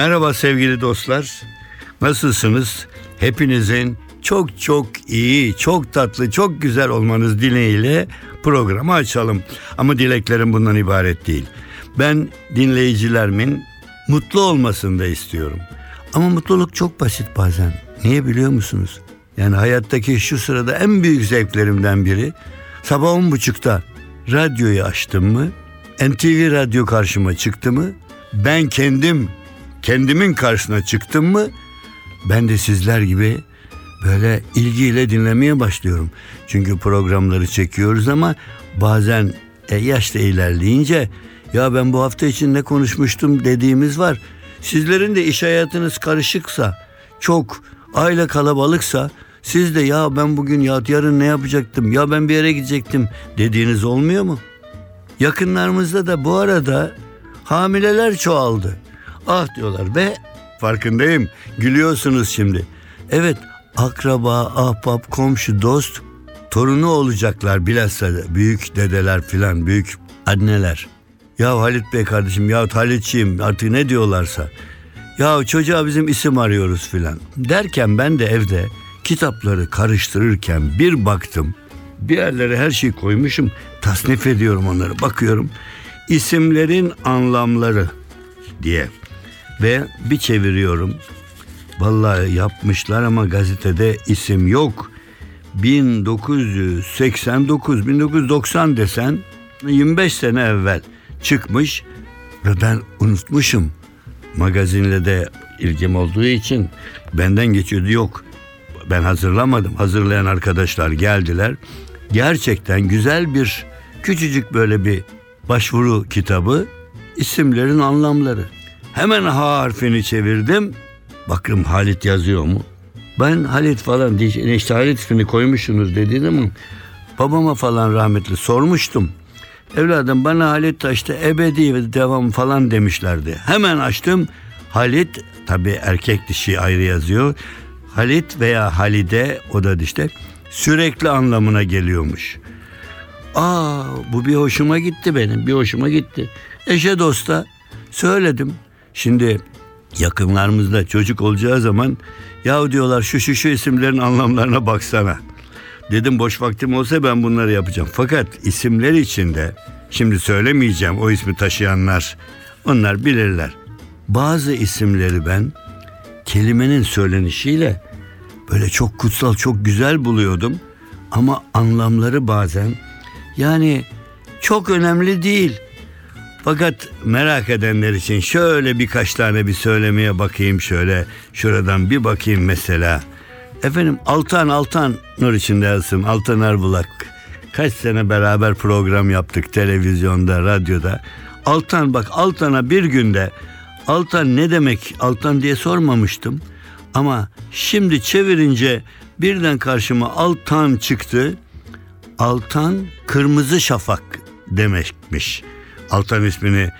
Merhaba sevgili dostlar. Nasılsınız? Hepinizin çok çok iyi, çok tatlı, çok güzel olmanız dileğiyle programı açalım. Ama dileklerim bundan ibaret değil. Ben dinleyicilerimin mutlu olmasını da istiyorum. Ama mutluluk çok basit bazen. Niye biliyor musunuz? Yani hayattaki şu sırada en büyük zevklerimden biri sabah on buçukta radyoyu açtım mı, NTV radyo karşıma çıktı mı, ben kendim kendimin karşısına çıktım mı ben de sizler gibi böyle ilgiyle dinlemeye başlıyorum. Çünkü programları çekiyoruz ama bazen e, yaş da ilerleyince ya ben bu hafta için ne konuşmuştum dediğimiz var. Sizlerin de iş hayatınız karışıksa, çok aile kalabalıksa siz de ya ben bugün ya yarın ne yapacaktım, ya ben bir yere gidecektim dediğiniz olmuyor mu? Yakınlarımızda da bu arada hamileler çoğaldı. Ah diyorlar ve farkındayım gülüyorsunuz şimdi. Evet akraba, ahbap, komşu, dost torunu olacaklar bilhassa büyük dedeler filan büyük anneler. Ya Halit Bey kardeşim ya Halitçiyim artık ne diyorlarsa. Ya çocuğa bizim isim arıyoruz filan. Derken ben de evde kitapları karıştırırken bir baktım. Bir yerlere her şeyi koymuşum. Tasnif ediyorum onları. Bakıyorum. İsimlerin anlamları diye. Ve bir çeviriyorum. Vallahi yapmışlar ama gazetede isim yok. 1989, 1990 desen 25 sene evvel çıkmış ve ben unutmuşum. Magazinle de ilgim olduğu için benden geçiyordu yok. Ben hazırlamadım. Hazırlayan arkadaşlar geldiler. Gerçekten güzel bir küçücük böyle bir başvuru kitabı isimlerin anlamları. Hemen H harfini çevirdim. Bakın Halit yazıyor mu? Ben Halit falan diye işte Halit ismini koymuşsunuz dedi ama babama falan rahmetli sormuştum. Evladım bana Halit Taş'ta ebedi devam falan demişlerdi. Hemen açtım. Halit tabi erkek dişi ayrı yazıyor. Halit veya Halide o da işte sürekli anlamına geliyormuş. Aa bu bir hoşuma gitti benim bir hoşuma gitti. Eşe dosta söyledim. Şimdi yakınlarımızda çocuk olacağı zaman ya diyorlar şu şu şu isimlerin anlamlarına baksana. Dedim boş vaktim olsa ben bunları yapacağım. Fakat isimler içinde şimdi söylemeyeceğim o ismi taşıyanlar onlar bilirler. Bazı isimleri ben kelimenin söylenişiyle böyle çok kutsal çok güzel buluyordum. Ama anlamları bazen yani çok önemli değil. Fakat merak edenler için şöyle birkaç tane bir söylemeye bakayım şöyle. Şuradan bir bakayım mesela. Efendim Altan Altan nur içinde yazsın Altan Erbulak. Kaç sene beraber program yaptık televizyonda, radyoda. Altan bak Altan'a bir günde Altan ne demek Altan diye sormamıştım. Ama şimdi çevirince birden karşıma Altan çıktı. Altan kırmızı şafak demekmiş. Altan ismini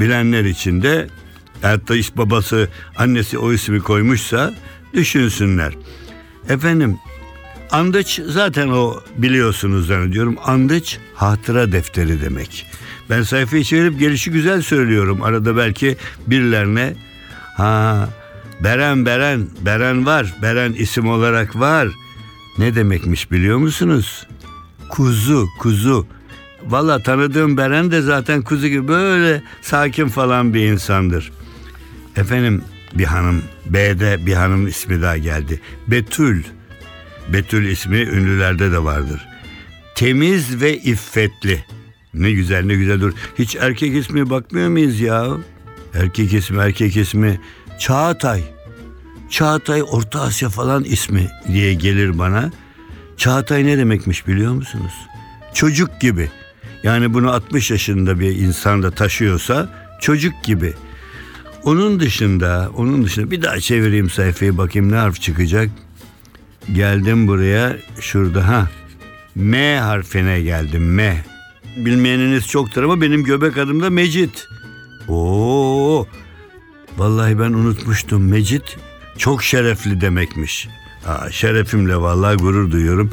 bilenler için de hatta iş babası annesi o ismi koymuşsa düşünsünler. Efendim andıç zaten o biliyorsunuz zannediyorum. Andıç hatıra defteri demek. Ben sayfayı çevirip gelişi güzel söylüyorum. Arada belki birilerine ha Beren Beren Beren var. Beren isim olarak var. Ne demekmiş biliyor musunuz? Kuzu kuzu. Valla tanıdığım Beren de zaten kuzu gibi böyle sakin falan bir insandır. Efendim bir hanım B'de bir hanım ismi daha geldi. Betül. Betül ismi ünlülerde de vardır. Temiz ve iffetli. Ne güzel ne güzel dur. Hiç erkek ismi bakmıyor muyuz ya? Erkek ismi erkek ismi Çağatay. Çağatay Orta Asya falan ismi diye gelir bana. Çağatay ne demekmiş biliyor musunuz? Çocuk gibi. Yani bunu 60 yaşında bir insan da taşıyorsa çocuk gibi. Onun dışında, onun dışında bir daha çevireyim sayfayı bakayım ne harf çıkacak. Geldim buraya şurada ha. M harfine geldim M. Bilmeyeniniz çoktur ama benim göbek adım da Mecit. Oo. Vallahi ben unutmuştum Mecit çok şerefli demekmiş. Aa, şerefimle vallahi gurur duyuyorum.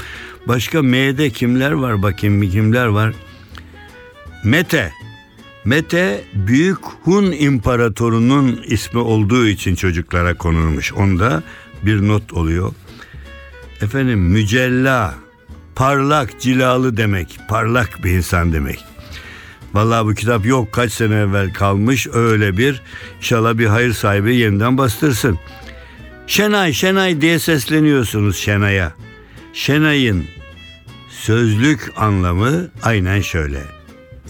Başka M'de kimler var bakayım kimler var? Mete. Mete Büyük Hun İmparatorunun ismi olduğu için çocuklara konulmuş. Onda bir not oluyor. Efendim mücella, parlak, cilalı demek. Parlak bir insan demek. Vallahi bu kitap yok kaç sene evvel kalmış öyle bir inşallah bir hayır sahibi yeniden bastırsın. Şenay Şenay diye sesleniyorsunuz Şenay'a. Şenay'ın sözlük anlamı aynen şöyle.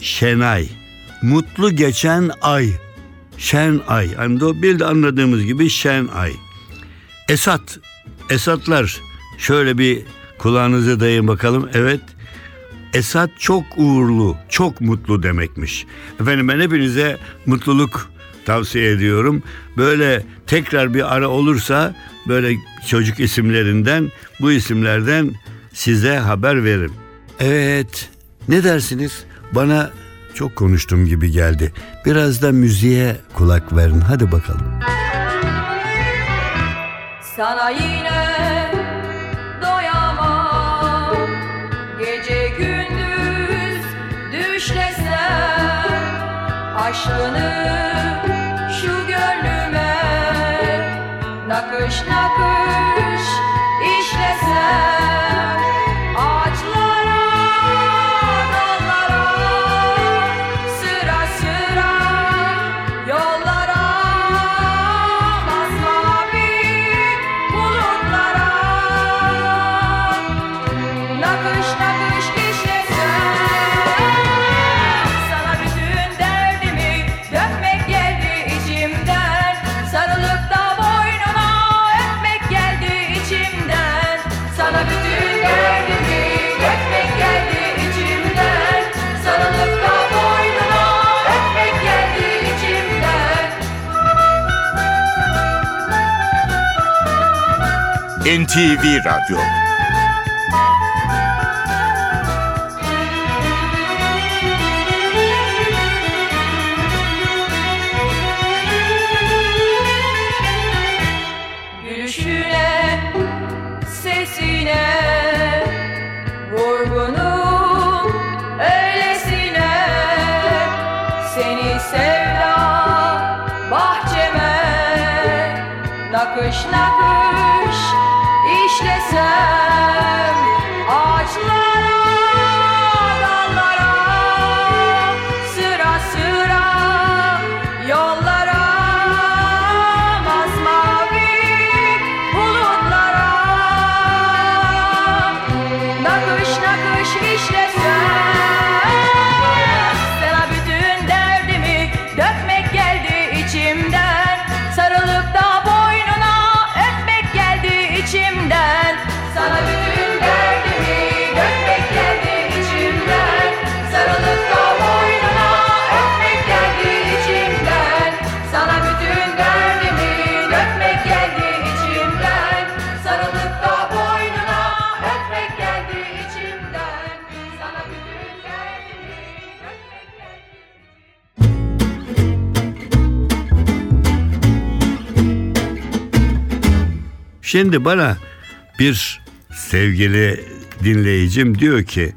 Şenay, mutlu geçen ay. Şen ay. Yani bir de anladığımız gibi şen ay. Esat, Esatlar şöyle bir kulağınızı dayın bakalım. Evet, Esat çok uğurlu, çok mutlu demekmiş. Efendim ben hepinize mutluluk tavsiye ediyorum. Böyle tekrar bir ara olursa böyle çocuk isimlerinden bu isimlerden size haber veririm. Evet ne dersiniz? Bana çok konuştum gibi geldi. Biraz da müziğe kulak verin. Hadi bakalım. Sana yine doyamam Gece gündüz düşlesem Aşkını NTV Radyo time. Şimdi bana bir sevgili dinleyicim diyor ki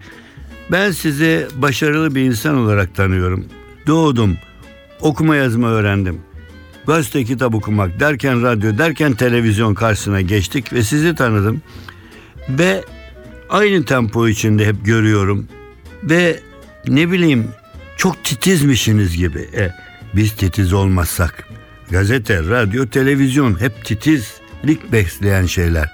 ben sizi başarılı bir insan olarak tanıyorum. Doğdum, okuma yazma öğrendim. Gazete kitap okumak derken radyo derken televizyon karşısına geçtik ve sizi tanıdım. Ve aynı tempo içinde hep görüyorum. Ve ne bileyim çok titizmişsiniz gibi. E, biz titiz olmazsak gazete, radyo, televizyon hep titizlik besleyen şeyler.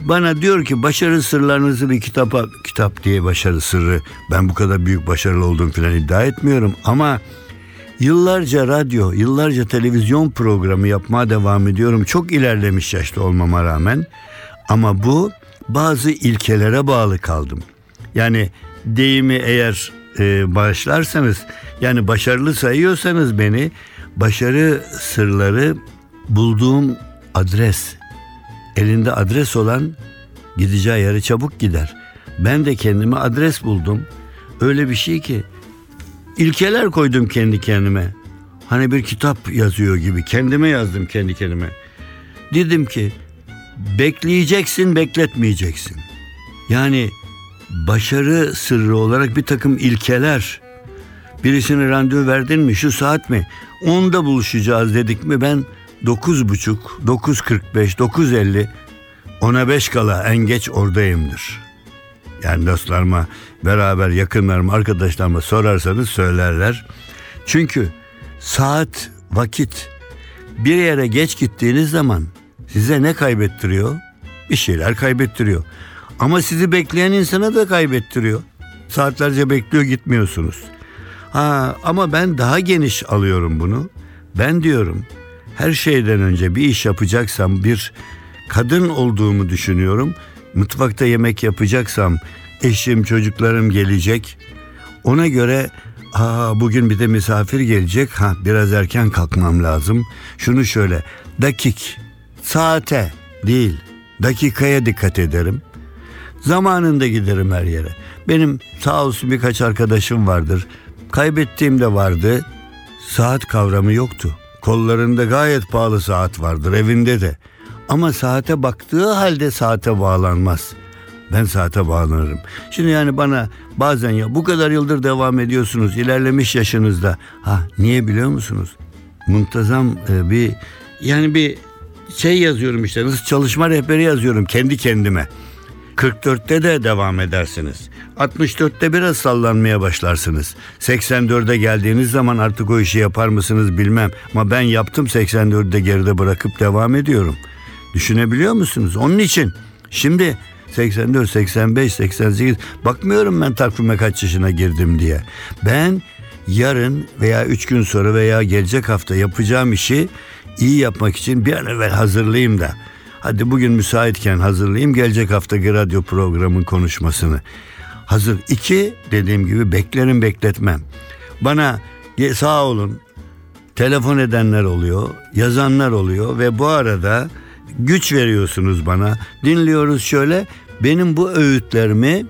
Bana diyor ki başarı sırlarınızı bir kitapa kitap diye başarı sırrı ben bu kadar büyük başarılı olduğum falan iddia etmiyorum ama yıllarca radyo, yıllarca televizyon programı yapmaya devam ediyorum. Çok ilerlemiş yaşta olmama rağmen ama bu bazı ilkelere bağlı kaldım. Yani deyimi eğer e, bağışlarsanız yani başarılı sayıyorsanız beni başarı sırları bulduğum adres elinde adres olan gideceği yere çabuk gider. Ben de kendime adres buldum. Öyle bir şey ki ilkeler koydum kendi kendime. Hani bir kitap yazıyor gibi kendime yazdım kendi kendime. Dedim ki bekleyeceksin bekletmeyeceksin. Yani başarı sırrı olarak bir takım ilkeler Birisine randevu verdin mi şu saat mi? Onda buluşacağız dedik mi ben 9.30, 9.45, 9.50 ona 5 kala en geç oradayımdır. Yani dostlarıma, beraber yakınlarıma, arkadaşlarıma sorarsanız söylerler. Çünkü saat, vakit bir yere geç gittiğiniz zaman size ne kaybettiriyor? Bir şeyler kaybettiriyor. Ama sizi bekleyen insana da kaybettiriyor. Saatlerce bekliyor gitmiyorsunuz. Ha, ama ben daha geniş alıyorum bunu. Ben diyorum her şeyden önce bir iş yapacaksam bir kadın olduğumu düşünüyorum. Mutfakta yemek yapacaksam eşim çocuklarım gelecek. Ona göre Aa, bugün bir de misafir gelecek. Ha biraz erken kalkmam lazım. Şunu şöyle dakik saate değil dakikaya dikkat ederim. Zamanında giderim her yere. Benim sağ olsun birkaç arkadaşım vardır. Kaybettiğim de vardı. Saat kavramı yoktu. Kollarında gayet pahalı saat vardır evinde de. Ama saate baktığı halde saate bağlanmaz. Ben saate bağlanırım. Şimdi yani bana bazen ya bu kadar yıldır devam ediyorsunuz ilerlemiş yaşınızda. Ha niye biliyor musunuz? Muntazam e, bir yani bir şey yazıyorum işte çalışma rehberi yazıyorum kendi kendime. 44'te de devam edersiniz. 64'te biraz sallanmaya başlarsınız. 84'e geldiğiniz zaman artık o işi yapar mısınız bilmem. Ama ben yaptım 84'de geride bırakıp devam ediyorum. Düşünebiliyor musunuz? Onun için şimdi 84, 85, 88 bakmıyorum ben takvime kaç yaşına girdim diye. Ben yarın veya 3 gün sonra veya gelecek hafta yapacağım işi iyi yapmak için bir an evvel hazırlayayım da. Hadi bugün müsaitken hazırlayayım gelecek haftaki radyo programın konuşmasını. Hazır. iki dediğim gibi beklerim bekletmem. Bana "Ge- sağ olun telefon edenler oluyor, yazanlar oluyor ve bu arada güç veriyorsunuz bana. Dinliyoruz şöyle. Benim bu öğütlerimi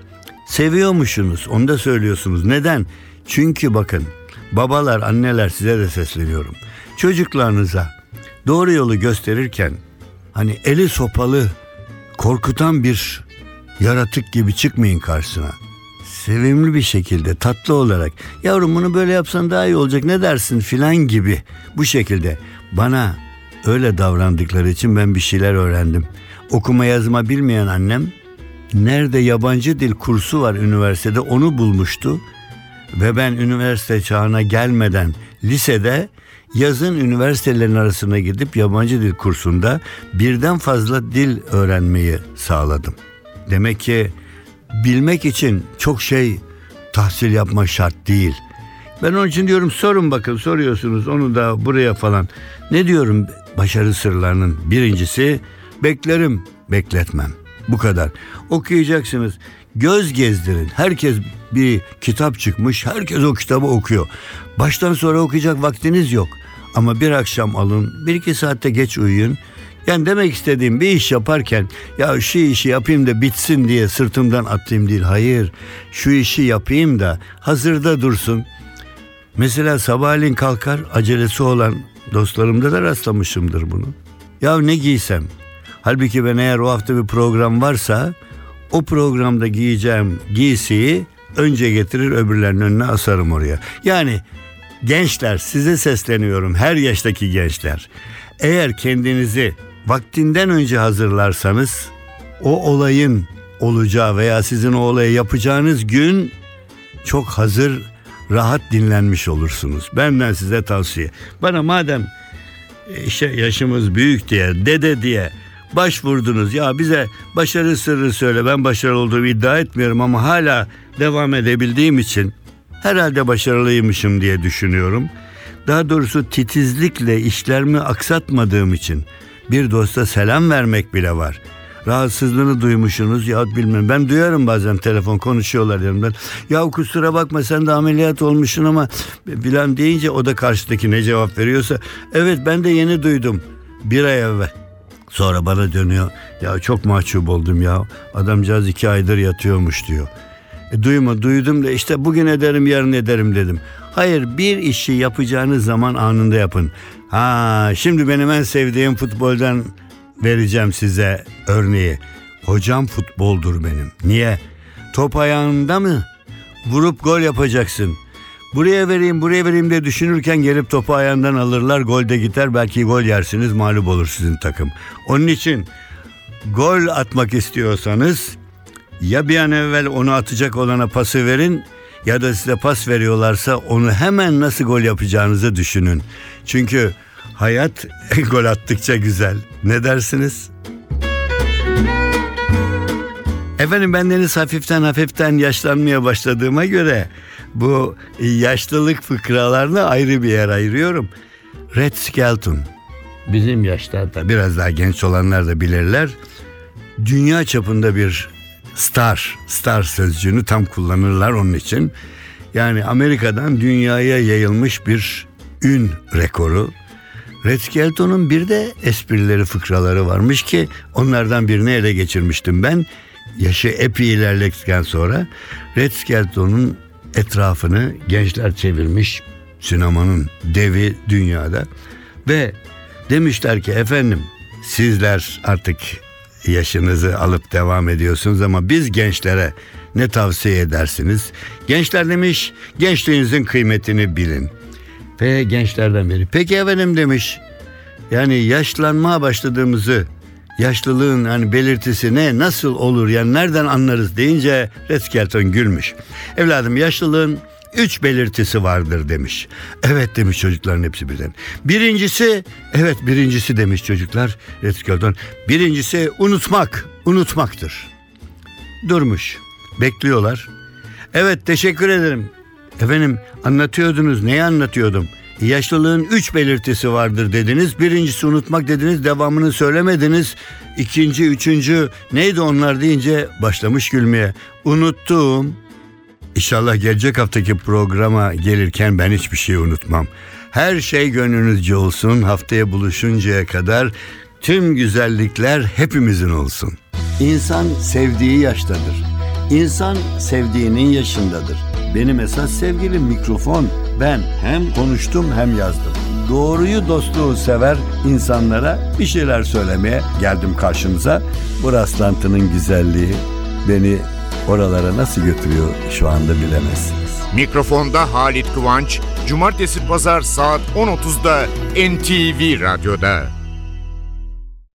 seviyormuşsunuz. Onu da söylüyorsunuz. Neden? Çünkü bakın babalar, anneler size de sesleniyorum. Çocuklarınıza doğru yolu gösterirken hani eli sopalı, korkutan bir yaratık gibi çıkmayın karşısına. Sevimli bir şekilde tatlı olarak yavrum bunu böyle yapsan daha iyi olacak ne dersin filan gibi bu şekilde bana öyle davrandıkları için ben bir şeyler öğrendim. Okuma yazma bilmeyen annem nerede yabancı dil kursu var üniversitede onu bulmuştu ve ben üniversite çağına gelmeden lisede yazın üniversitelerin arasına gidip yabancı dil kursunda birden fazla dil öğrenmeyi sağladım. Demek ki bilmek için çok şey tahsil yapmak şart değil. Ben onun için diyorum sorun bakın soruyorsunuz onu da buraya falan. Ne diyorum başarı sırlarının birincisi beklerim bekletmem. Bu kadar. Okuyacaksınız. Göz gezdirin. Herkes bir kitap çıkmış. Herkes o kitabı okuyor. Baştan sonra okuyacak vaktiniz yok. Ama bir akşam alın. Bir iki saatte geç uyuyun. Yani demek istediğim bir iş yaparken ya şu işi yapayım da bitsin diye sırtımdan atayım değil. Hayır şu işi yapayım da hazırda dursun. Mesela sabahleyin kalkar acelesi olan dostlarımda da rastlamışımdır bunu. Ya ne giysem? Halbuki ben eğer o hafta bir program varsa o programda giyeceğim giysiyi önce getirir öbürlerinin önüne asarım oraya. Yani gençler size sesleniyorum her yaştaki gençler. Eğer kendinizi vaktinden önce hazırlarsanız o olayın olacağı veya sizin o olayı yapacağınız gün çok hazır rahat dinlenmiş olursunuz. Benden size tavsiye. Bana madem e, işte yaşımız büyük diye dede diye başvurdunuz ya bize başarı sırrı söyle ben başarılı olduğumu iddia etmiyorum ama hala devam edebildiğim için herhalde başarılıymışım diye düşünüyorum. Daha doğrusu titizlikle işlerimi aksatmadığım için bir dosta selam vermek bile var. Rahatsızlığını duymuşsunuz ya bilmem. Ben duyarım bazen telefon konuşuyorlar yanımdan. Ya kusura bakma sen de ameliyat olmuşsun ama filan deyince o da karşıdaki ne cevap veriyorsa. Evet ben de yeni duydum bir ay evvel. Sonra bana dönüyor. Ya çok mahcup oldum ya. Adamcağız iki aydır yatıyormuş diyor. E, duyma duydum da işte bugün ederim yarın ederim dedim. Hayır bir işi yapacağınız zaman anında yapın. Ha şimdi benim en sevdiğim futboldan vereceğim size örneği. Hocam futboldur benim. Niye? Top ayağında mı? Vurup gol yapacaksın. Buraya vereyim buraya vereyim diye düşünürken gelip topu ayağından alırlar. Golde gider belki gol yersiniz mağlup olur sizin takım. Onun için gol atmak istiyorsanız ya bir an evvel onu atacak olana pası verin ya da size pas veriyorlarsa onu hemen nasıl gol yapacağınızı düşünün. Çünkü hayat gol attıkça güzel. Ne dersiniz? Efendim bendeniz hafiften hafiften yaşlanmaya başladığıma göre bu yaşlılık fıkralarına ayrı bir yer ayırıyorum. Red Skelton. Bizim yaşlarda biraz daha genç olanlar da bilirler. Dünya çapında bir star, star sözcüğünü tam kullanırlar onun için. Yani Amerika'dan dünyaya yayılmış bir ün rekoru. Red Skelton'un bir de esprileri fıkraları varmış ki onlardan birini ele geçirmiştim ben. Yaşı epey ilerledikten sonra Red Skelton'un etrafını gençler çevirmiş sinemanın devi dünyada ve demişler ki efendim sizler artık yaşınızı alıp devam ediyorsunuz ama biz gençlere ne tavsiye edersiniz? Gençler demiş gençliğinizin kıymetini bilin. Ve gençlerden biri peki efendim demiş yani yaşlanmaya başladığımızı yaşlılığın hani belirtisi ne nasıl olur yani nereden anlarız deyince Red Skelton gülmüş. Evladım yaşlılığın üç belirtisi vardır demiş. Evet demiş çocukların hepsi birden. Birincisi evet birincisi demiş çocuklar Red Skelton. Birincisi unutmak unutmaktır. Durmuş bekliyorlar. Evet teşekkür ederim. Efendim anlatıyordunuz neyi anlatıyordum? Yaşlılığın üç belirtisi vardır dediniz. Birincisi unutmak dediniz devamını söylemediniz. İkinci, üçüncü neydi onlar deyince başlamış gülmeye. Unuttuğum İnşallah gelecek haftaki programa gelirken ben hiçbir şey unutmam. Her şey gönlünüzce olsun. Haftaya buluşuncaya kadar tüm güzellikler hepimizin olsun. İnsan sevdiği yaştadır. İnsan sevdiğinin yaşındadır. Benim esas sevgilim mikrofon. Ben hem konuştum hem yazdım. Doğruyu dostluğu sever insanlara bir şeyler söylemeye geldim karşınıza. Bu rastlantının güzelliği beni oralara nasıl götürüyor şu anda bilemezsiniz. Mikrofonda Halit Kıvanç, Cumartesi Pazar saat 10.30'da NTV Radyo'da.